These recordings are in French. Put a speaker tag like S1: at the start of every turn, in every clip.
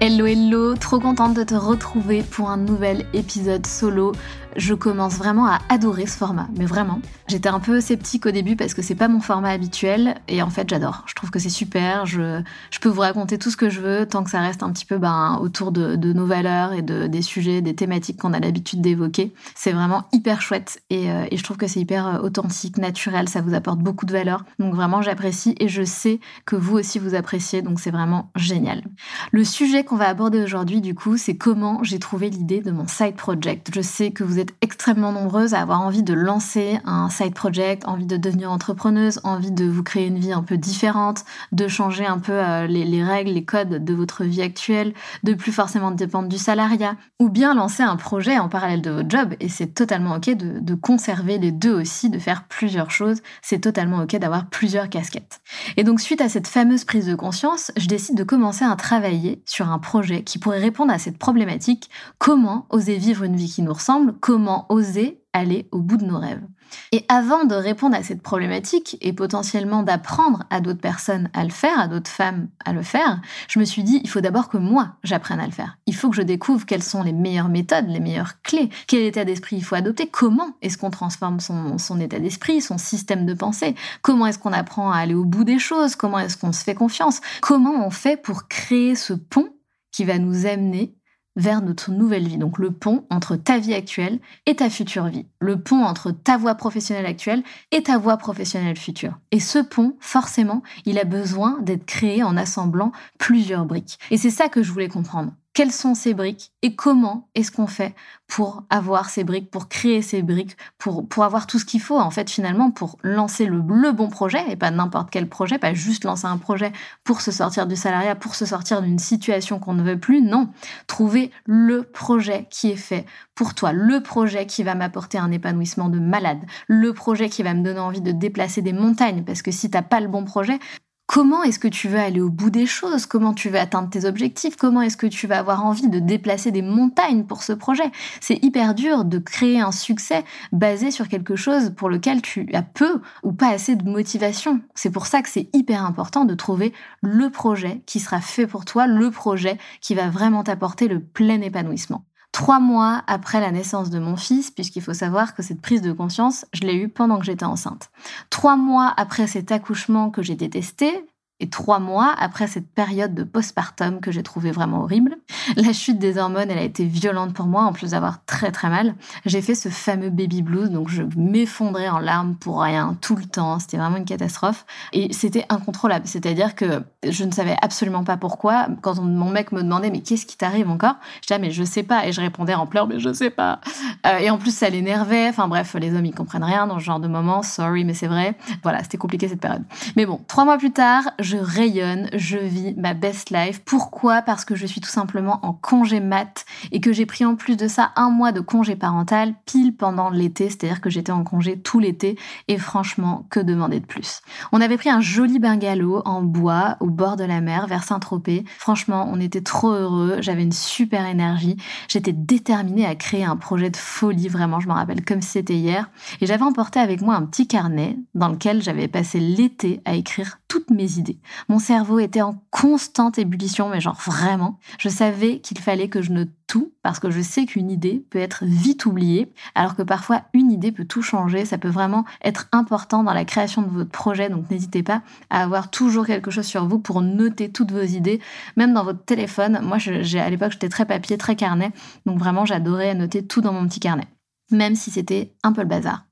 S1: Hello hello, trop contente de te retrouver pour un nouvel épisode solo je commence vraiment à adorer ce format, mais vraiment. J'étais un peu sceptique au début parce que c'est pas mon format habituel et en fait j'adore. Je trouve que c'est super, je, je, peux vous raconter tout ce que je veux tant que ça reste un petit peu ben, autour de, de nos valeurs et de, des sujets, des thématiques qu'on a l'habitude d'évoquer. C'est vraiment hyper chouette et, euh, et je trouve que c'est hyper euh, authentique, naturel, ça vous apporte beaucoup de valeur. Donc vraiment j'apprécie et je sais que vous aussi vous appréciez, donc c'est vraiment génial. Le sujet qu'on va aborder aujourd'hui du coup c'est comment j'ai trouvé l'idée de mon side project. Je sais que vous êtes extrêmement nombreuses à avoir envie de lancer un side project, envie de devenir entrepreneuse, envie de vous créer une vie un peu différente, de changer un peu euh, les, règles, les codes de votre vie actuelle, de plus forcément dépendre du salariat, ou bien lancer un projet en parallèle de votre job. Et c'est totalement ok de, de conserver les deux aussi, de faire plusieurs choses. C'est totalement ok d'avoir plusieurs casquettes. Et donc suite à cette fameuse prise de conscience, je décide de commencer à travailler sur un projet qui pourrait répondre à cette problématique. Comment oser vivre une vie qui nous ressemble? Comment oser aller au bout de nos rêves. Et avant de répondre à cette problématique et potentiellement d'apprendre à d'autres personnes à le faire, à d'autres femmes à le faire, je me suis dit, il faut d'abord que moi, j'apprenne à le faire. Il faut que je découvre quelles sont les meilleures méthodes, les meilleures clés, quel état d'esprit il faut adopter, comment est-ce qu'on transforme son, état d'esprit, son système de pensée, comment est-ce qu'on apprend à aller au bout des choses, comment est-ce qu'on se fait confiance, comment on fait pour créer ce pont qui va nous amener vers notre nouvelle vie. Donc le pont entre ta vie actuelle et ta future vie. Le pont entre ta voie professionnelle actuelle et ta voie professionnelle future. Et ce pont, forcément, il a besoin d'être créé en assemblant plusieurs briques. Et c'est ça que je voulais comprendre quelles sont ces briques et comment est-ce qu'on fait pour avoir ces briques, pour créer ces briques, pour, avoir tout ce qu'il faut en fait finalement pour lancer le, le bon projet et pas n'importe quel projet, pas juste lancer un projet pour se sortir du salariat, pour se sortir d'une situation qu'on ne veut plus, non, trouver le projet qui est fait pour toi, le projet qui va m'apporter un épanouissement de malade, le projet qui va me donner envie de déplacer des montagnes parce que si t'as pas le bon projet, Comment est-ce que tu veux aller au bout des choses? Comment tu veux atteindre tes objectifs? Comment est-ce que tu vas avoir envie de déplacer des montagnes pour ce projet? C'est hyper dur de créer un succès basé sur quelque chose pour lequel tu as peu ou pas assez de motivation. C'est pour ça que c'est hyper important de trouver le projet qui sera fait pour toi, le projet qui va vraiment t'apporter le plein épanouissement. Trois mois après la naissance de mon fils, puisqu'il faut savoir que cette prise de conscience, je l'ai eue pendant que j'étais enceinte. Trois mois après cet accouchement que j'ai détesté, et trois mois après cette période de postpartum que j'ai trouvé vraiment horrible, la chute des hormones, elle a été violente pour moi, en plus d'avoir très très mal. J'ai fait ce fameux baby blues, donc je m'effondrais en larmes pour rien tout le temps. C'était vraiment une catastrophe. Et c'était incontrôlable. C'est-à-dire que je ne savais absolument pas pourquoi. Quand mon mec me demandait, mais qu'est-ce qui t'arrive encore? Je disais, mais je sais pas. Et je répondais en pleurs, mais je sais pas. Euh, et en plus, ça l'énervait. Enfin bref, les hommes, ils comprennent rien dans ce genre de moment. Sorry, mais c'est vrai. Voilà, c'était compliqué cette période. Mais bon, trois mois plus tard, rayonne, je vis ma best life. Pourquoi? Parce que je suis tout simplement en congé mat et que j'ai pris en plus de ça un mois de congé parental pile pendant l'été, c'est-à-dire que j'étais en congé tout l'été et franchement, que demander de plus? On avait pris un joli bungalow en bois au bord de la mer vers Saint-Tropez. Franchement, on était trop heureux, j'avais une super énergie, j'étais déterminée à créer un projet de folie, vraiment, je me rappelle comme si c'était hier. Et j'avais emporté avec moi un petit carnet dans lequel j'avais passé l'été à écrire toutes mes idées. Mon cerveau était en constante ébullition, mais genre vraiment. Je savais qu'il fallait que je note tout parce que je sais qu'une idée peut être vite oubliée, alors que parfois une idée peut tout changer. Ça peut vraiment être important dans la création de votre projet, donc n'hésitez pas à avoir toujours quelque chose sur vous pour noter toutes vos idées, même dans votre téléphone. Moi, à l'époque, j'étais très papier, très carnet, donc vraiment j'adorais noter tout dans mon petit carnet, même si c'était un peu le bazar.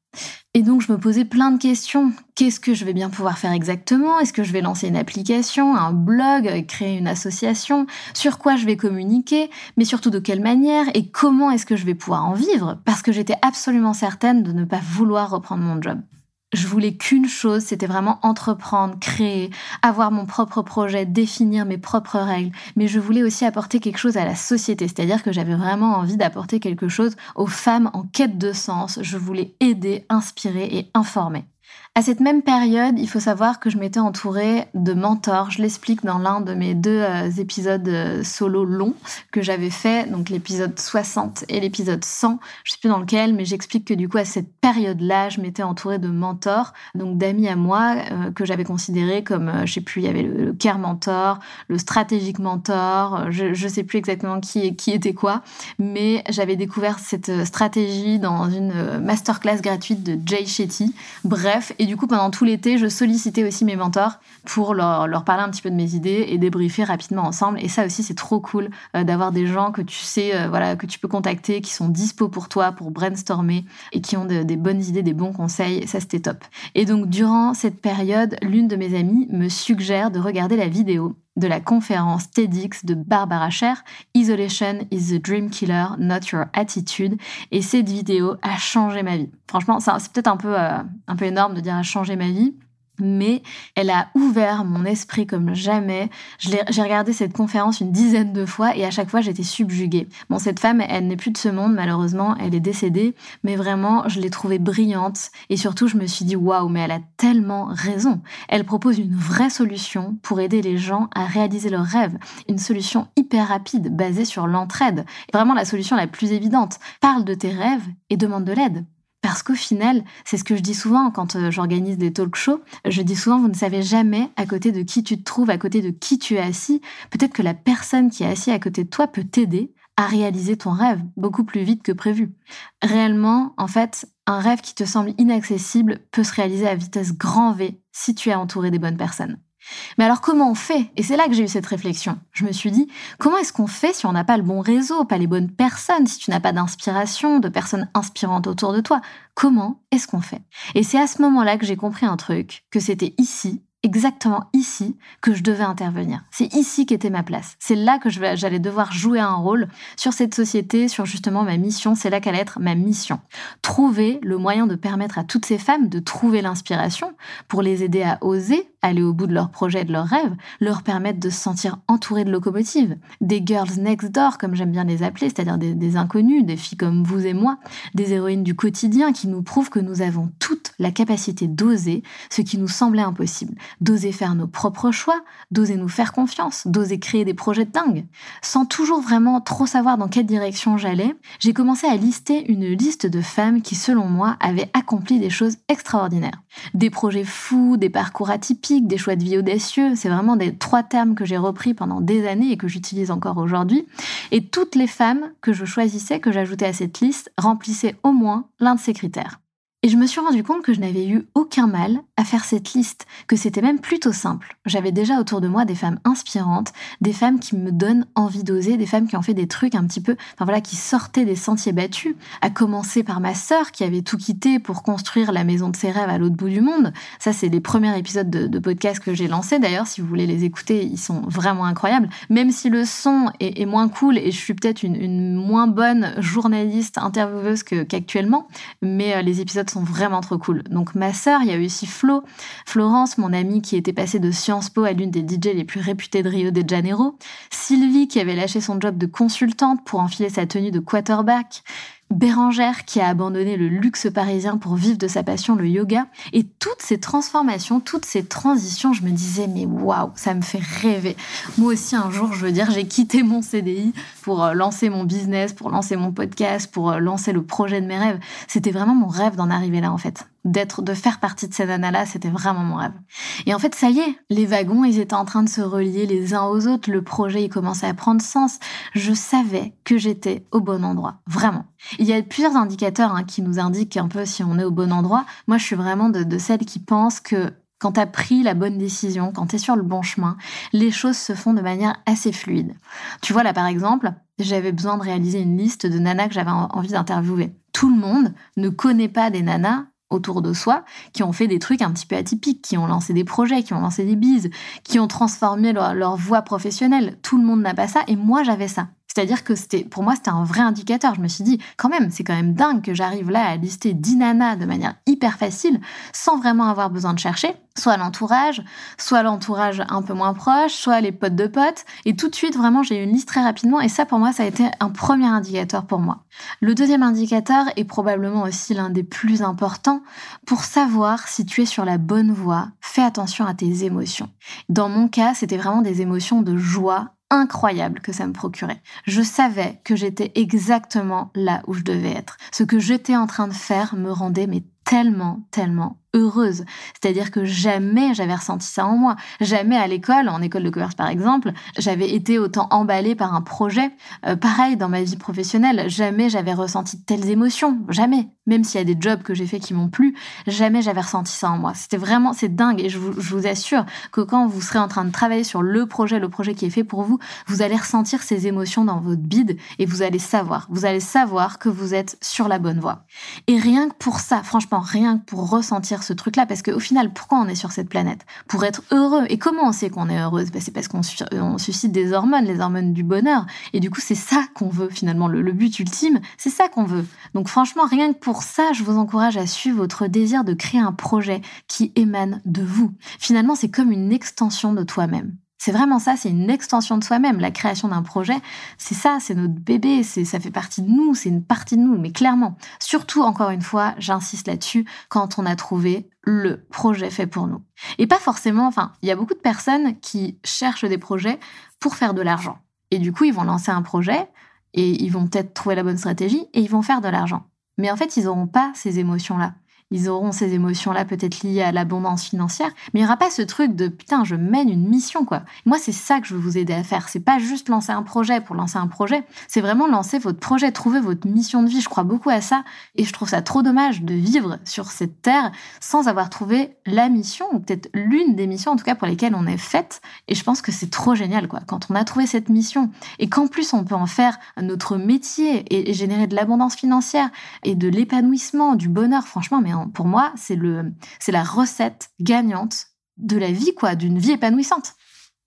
S1: Et donc je me posais plein de questions. Qu'est-ce que je vais bien pouvoir faire exactement? Est-ce que je vais lancer une application, un blog, créer une association? Sur quoi je vais communiquer? Mais surtout de quelle manière? Et comment est-ce que je vais pouvoir en vivre? Parce que j'étais absolument certaine de ne pas vouloir reprendre mon job je voulais qu'une chose, c'était vraiment entreprendre, créer, avoir mon propre projet, définir mes propres règles. Mais je voulais aussi apporter quelque chose à la société, c'est-à-dire que j'avais vraiment envie d'apporter quelque chose aux femmes en quête de sens. Je voulais aider, inspirer et informer. À cette même période, il faut savoir que je m'étais entourée de mentors. Je l'explique dans l'un de mes deux euh, épisodes euh, solo longs que j'avais fait, donc l'épisode 60 et l'épisode 100. Je sais plus dans lequel, mais j'explique que du coup à cette période-là, je m'étais entourée de mentors, donc d'amis à moi euh, que j'avais considérés comme, je sais plus, il y avait le, care mentor, le stratégique mentor, je, je sais plus exactement qui qui était quoi, mais j'avais découvert cette stratégie dans une masterclass gratuite de Jay Shetty. Bref, et du coup, pendant tout l'été, je sollicitais aussi mes mentors pour leur, parler un petit peu de mes idées et débriefer rapidement ensemble. Et ça aussi, c'est trop cool euh, d'avoir des gens que tu sais, euh, voilà, que tu peux contacter, qui sont dispo pour toi, pour brainstormer et qui ont des bonnes idées, des bons conseils. Ça, c'était top. Et donc, durant cette période, l'une de mes amies me suggère de regarder la vidéo de la conférence TEDx de Barbara Sher, Isolation is the Dream Killer, Not Your Attitude. Et cette vidéo a changé ma vie. Franchement, c'est peut-être un peu, euh, un peu énorme de dire a changé ma vie, mais elle a ouvert mon esprit comme jamais. J'ai regardé cette conférence une dizaine de fois et à chaque fois j'étais subjuguée. Bon, cette femme, elle n'est plus de ce monde malheureusement, elle est décédée, mais vraiment je l'ai trouvée brillante et surtout je me suis dit waouh, mais elle a tellement raison. Elle propose une vraie solution pour aider les gens à réaliser leurs rêves, une solution hyper rapide basée sur l'entraide. Vraiment la solution la plus évidente. Parle de tes rêves et demande de l'aide. Parce qu'au final, c'est ce que je dis souvent quand euh, j'organise des talk shows, je dis souvent, vous ne savez jamais à côté de qui tu te trouves, à côté de qui tu es assis. Peut-être que la personne qui est assise à côté de toi peut t'aider à réaliser ton rêve beaucoup plus vite que prévu. Réellement, en fait, un rêve qui te semble inaccessible peut se réaliser à vitesse grand V si tu es entouré des bonnes personnes. Mais alors comment on fait? Et c'est là que j'ai eu cette réflexion. Je me suis dit, comment est-ce qu'on fait si on n'a pas le bon réseau, pas les bonnes personnes, si tu n'as pas d'inspiration, de personnes inspirantes autour de toi? Comment est-ce qu'on fait? Et c'est à ce moment-là que j'ai compris un truc, que c'était ici, exactement ici que je devais intervenir. C'est ici qu'était ma place. C'est là que j'allais devoir jouer un rôle sur cette société, sur justement ma mission. C'est là qu'allait être ma mission. Trouver le moyen de permettre à toutes ces femmes de trouver l'inspiration pour les aider à oser aller au bout de leurs projets et de leurs rêves, leur permettre de se sentir entourées de locomotives, des girls next door, comme j'aime bien les appeler, c'est-à-dire des, des inconnus, des filles comme vous et moi, des héroïnes du quotidien qui nous prouvent que nous avons toute la capacité d'oser ce qui nous semblait impossible, d'oser faire nos propres choix, d'oser nous faire confiance, d'oser créer des projets de dingue. Sans toujours vraiment trop savoir dans quelle direction j'allais, j'ai commencé à lister une liste de femmes qui, selon moi, avaient accompli des choses extraordinaires. Des projets fous, des parcours atypiques, des choix de vie audacieux. C'est vraiment des trois termes que j'ai repris pendant des années et que j'utilise encore aujourd'hui. Et toutes les femmes que je choisissais, que j'ajoutais à cette liste, remplissaient au moins l'un de ces critères. Et je me suis rendu compte que je n'avais eu aucun mal à faire cette liste, que c'était même plutôt simple. J'avais déjà autour de moi des femmes inspirantes, des femmes qui me donnent envie d'oser, des femmes qui ont fait des trucs un petit peu, enfin voilà, qui sortaient des sentiers battus, à commencer par ma sœur qui avait tout quitté pour construire la maison de ses rêves à l'autre bout du monde. Ça, c'est les premiers épisodes de, podcast que j'ai lancés d'ailleurs, si vous voulez les écouter, ils sont vraiment incroyables. Même si le son est, moins cool et je suis peut-être une, moins bonne journaliste, intervieweuse qu'actuellement, mais euh, les épisodes sont vraiment trop cool. Donc ma sœur, il y a aussi Flo Flo, Florence, mon amie qui était passée de Sciences Po à l'une des DJ les plus réputées de Rio de Janeiro, Sylvie qui avait lâché son job de consultante pour enfiler sa tenue de quarterback, Bérangère qui a abandonné le luxe parisien pour vivre de sa passion, le yoga. Et toutes ces transformations, toutes ces transitions, je me disais, mais waouh, ça me fait rêver. Moi aussi, un jour, je veux dire, j'ai quitté mon CDI pour euh, lancer mon business, pour lancer mon podcast, pour euh, lancer le projet de mes rêves. C'était vraiment mon rêve d'en arriver là, en fait d'être, de faire partie de ces nanas-là, c'était vraiment mon rêve. Et en fait, ça y est, les wagons, ils étaient en train de se relier les uns aux autres, le projet, il commençait à prendre sens. Je savais que j'étais au bon endroit, vraiment. Il y a plusieurs indicateurs hein, qui nous indiquent un peu si on est au bon endroit. Moi, je suis vraiment de, de celles qui pensent que quand tu as pris la bonne décision, quand tu es sur le bon chemin, les choses se font de manière assez fluide. Tu vois, là, par exemple, j'avais besoin de réaliser une liste de nanas que j'avais envie d'interviewer. Tout le monde ne connaît pas des nanas autour de soi qui ont fait des trucs un petit peu atypiques, qui ont lancé des projets, qui ont lancé des bises, qui ont transformé leur, leur voie professionnelle. Tout le monde n'a pas ça et moi j'avais ça. C'est-à-dire que c'était, pour moi, c'était un vrai indicateur. Je me suis dit, quand même, c'est quand même dingue que j'arrive là à lister 10 nanas de manière hyper facile, sans vraiment avoir besoin de chercher. Soit l'entourage, soit l'entourage un peu moins proche, soit les potes de potes. Et tout de suite, vraiment, j'ai eu une liste très rapidement. Et ça, pour moi, ça a été un premier indicateur pour moi. Le deuxième indicateur est probablement aussi l'un des plus importants. Pour savoir si tu es sur la bonne voie, fais attention à tes émotions. Dans mon cas, c'était vraiment des émotions de joie incroyable que ça me procurait. Je savais que j'étais exactement là où je devais être. Ce que j'étais en train de faire me rendait mais tellement, tellement heureuse. C'est-à-dire que jamais j'avais ressenti ça en moi. Jamais à l'école, en école de commerce par exemple, j'avais été autant emballée par un projet. Euh, pareil dans ma vie professionnelle, jamais j'avais ressenti de telles émotions. Jamais. Même s'il y a des jobs que j'ai fait qui m'ont plu, jamais j'avais ressenti ça en moi. C'était vraiment, c'est dingue. Et je vous, assure que quand vous serez en train de travailler sur le projet, le projet qui est fait pour vous, vous allez ressentir ces émotions dans votre bide et vous allez savoir. Vous allez savoir que vous êtes sur la bonne voie. Et rien que pour ça, franchement, rien que pour ressentir ce truc-là Parce qu'au final, pourquoi on est sur cette planète? Pour être heureux. Et comment on sait qu'on est heureuse? Ben, C'est parce qu'on on suscite des hormones, les hormones du bonheur. Et du coup, c'est ça qu'on veut finalement. Le, le but ultime, c'est ça qu'on veut. Donc franchement, rien que pour ça, je vous encourage à suivre votre désir de créer un projet qui émane de vous. Finalement, c'est comme une extension de toi-même. C'est vraiment ça, c'est une extension de soi-même. La création d'un projet, c'est ça, c'est notre bébé, c'est ça fait partie de nous, c'est une partie de nous, mais clairement. Surtout, encore une fois, j'insiste là-dessus, quand on a trouvé le projet fait pour nous. Et pas forcément, enfin, il y a beaucoup de personnes qui cherchent des projets pour faire de l'argent. Et du coup, ils vont lancer un projet et ils vont peut-être trouver la bonne stratégie et ils vont faire de l'argent. Mais en fait, ils n'auront pas ces émotions-là ils auront ces émotions-là peut-être liées à l'abondance financière, mais il n'y aura pas ce truc de putain, je mène une mission, quoi. Moi, c'est ça que je veux vous aider à faire. C'est pas juste lancer un projet pour lancer un projet, c'est vraiment lancer votre projet, trouver votre mission de vie. Je crois beaucoup à ça et je trouve ça trop dommage de vivre sur cette terre sans avoir trouvé la mission, ou peut-être l'une des missions, en tout cas pour lesquelles on est faite. Et je pense que c'est trop génial, quoi. Quand on a trouvé cette mission et qu'en plus on peut en faire notre métier et, générer de l'abondance financière et de l'épanouissement, du bonheur, franchement, mais pour moi, c'est le, c'est la recette gagnante de la vie, quoi, d'une vie épanouissante.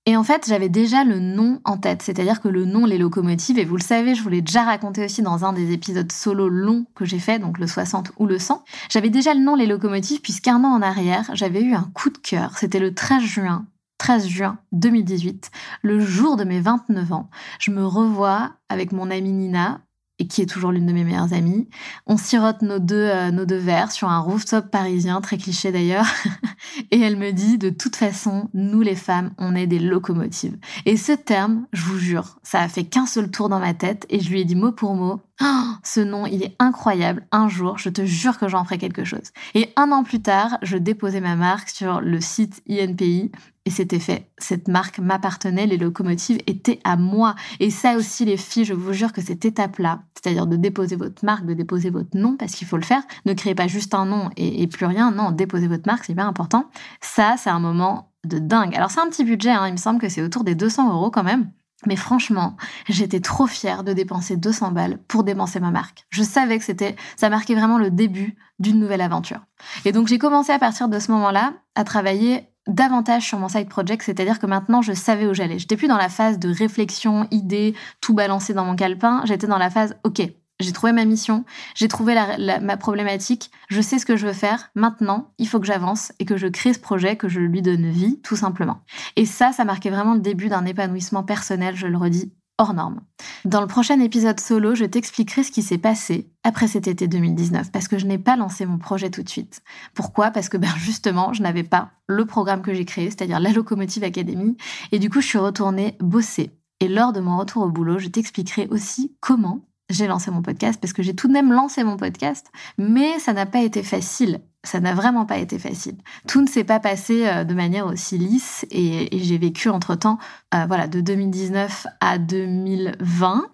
S1: Et en fait, j'avais déjà le nom en tête, c'est-à-dire que le nom Les Locomotives, et vous le savez, je vous l'ai déjà raconté aussi dans un des épisodes solo longs que j'ai fait, donc le 60 ou le 100. J'avais déjà le nom Les Locomotives puisqu'un an en arrière, j'avais eu un coup de cœur. C'était le 13 juin 13 juin 2018, le jour de mes 29 ans. Je me revois avec mon amie Nina et qui est toujours l'une de mes meilleures amies. On sirote nos deux, euh, nos deux verres sur un rooftop parisien, très cliché d'ailleurs. et elle me dit, de toute façon, nous les femmes, on est des locomotives. Et ce terme, je vous jure, ça a fait qu'un seul tour dans ma tête et je lui ai dit mot pour mot, oh, ce nom, il est incroyable. Un jour, je te jure que j'en ferai quelque chose. Et un an plus tard, je déposais ma marque sur le site INPI et c'était fait. Cette marque m'appartenait, les locomotives étaient à moi. Et ça aussi, les filles, je vous jure que cette étape-là, c'est-à-dire de déposer votre marque, de déposer votre nom, parce qu'il faut le faire, ne créez pas juste un nom et, plus rien, non, déposez votre marque, c'est bien important. Ça, c'est un moment de dingue. Alors c'est un petit budget, hein, il me semble que c'est autour des 200 euros quand même. Mais franchement, j'étais trop fière de dépenser 200 balles pour dépenser ma marque. Je savais que c'était, ça marquait vraiment le début d'une nouvelle aventure. Et donc j'ai commencé à partir de ce moment-là à travailler davantage sur mon side project, c'est-à-dire que maintenant je savais où j'allais. J'étais plus dans la phase de réflexion, idée, tout balancer dans mon calepin, j'étais dans la phase OK, j'ai trouvé ma mission, j'ai trouvé ma problématique, je sais ce que je veux faire. Maintenant, il faut que j'avance et que je crée ce projet, que je lui donne vie, tout simplement. Et ça, ça marquait vraiment le début d'un épanouissement personnel, je le redis, hors norme. Dans le prochain épisode solo, je t'expliquerai ce qui s'est passé après cet été 2019, parce que je n'ai pas lancé mon projet tout de suite. Pourquoi? Parce que ben justement, je n'avais pas le programme que j'ai créé, c'est-à-dire la Locomotive Academy, et du coup, je suis retournée bosser. Et lors de mon retour au boulot, je t'expliquerai aussi comment j'ai lancé mon podcast parce que j'ai tout de même lancé mon podcast, mais ça n'a pas été facile. Ça n'a vraiment pas été facile. Tout ne s'est pas passé euh, de manière aussi lisse et, j'ai vécu entre-temps, euh, voilà, de 2019 à 2020.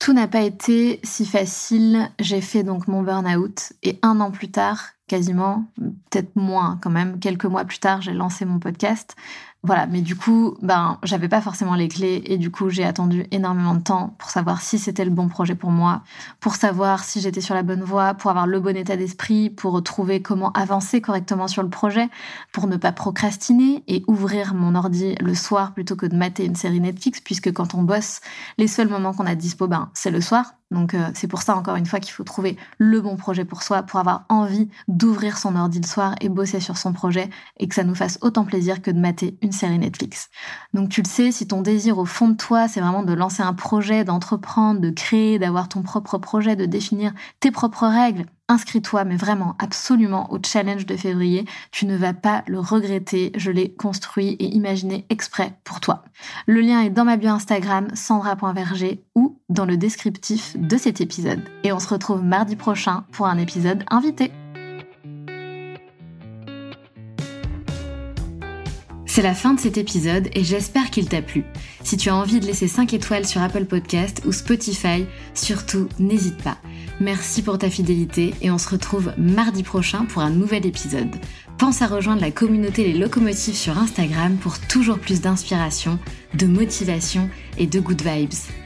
S1: Tout n'a pas été si facile. J'ai fait donc mon burn-out et un an plus tard, quasiment, peut-être moins quand même, quelques mois plus tard, j'ai lancé mon podcast. Voilà, mais du coup, ben, j'avais pas forcément les clés et du coup, j'ai attendu énormément de temps pour savoir si c'était le bon projet pour moi, pour savoir si j'étais sur la bonne voie, pour avoir le bon état d'esprit, pour trouver comment avancer correctement sur le projet, pour ne pas procrastiner et ouvrir mon ordi le soir plutôt que de mater une série Netflix, puisque quand on bosse, les seuls moments qu'on a dispo, ben, c'est le soir. Donc euh, c'est pour ça encore une fois qu'il faut trouver le bon projet pour soi, pour avoir envie d'ouvrir son ordi le soir et bosser sur son projet et que ça nous fasse autant plaisir que de mater une série Netflix. Donc tu le sais, si ton désir au fond de toi, c'est vraiment de lancer un projet, d'entreprendre, de créer, d'avoir ton propre projet, de définir tes propres règles, Inscris-toi, mais vraiment, absolument, au challenge de février. Tu ne vas pas le regretter. Je l'ai construit et imaginé exprès pour toi. Le lien est dans ma bio Instagram, sandra.verger, ou dans le descriptif de cet épisode. Et on se retrouve mardi prochain pour un épisode invité. C'est la fin de cet épisode et j'espère qu'il t'a plu. Si tu as envie de laisser 5 étoiles sur Apple Podcast ou Spotify, surtout n'hésite pas. Merci pour ta fidélité et on se retrouve mardi prochain pour un nouvel épisode. Pense à rejoindre la communauté Les Locomotives sur Instagram pour toujours plus d'inspiration, de motivation et de good vibes.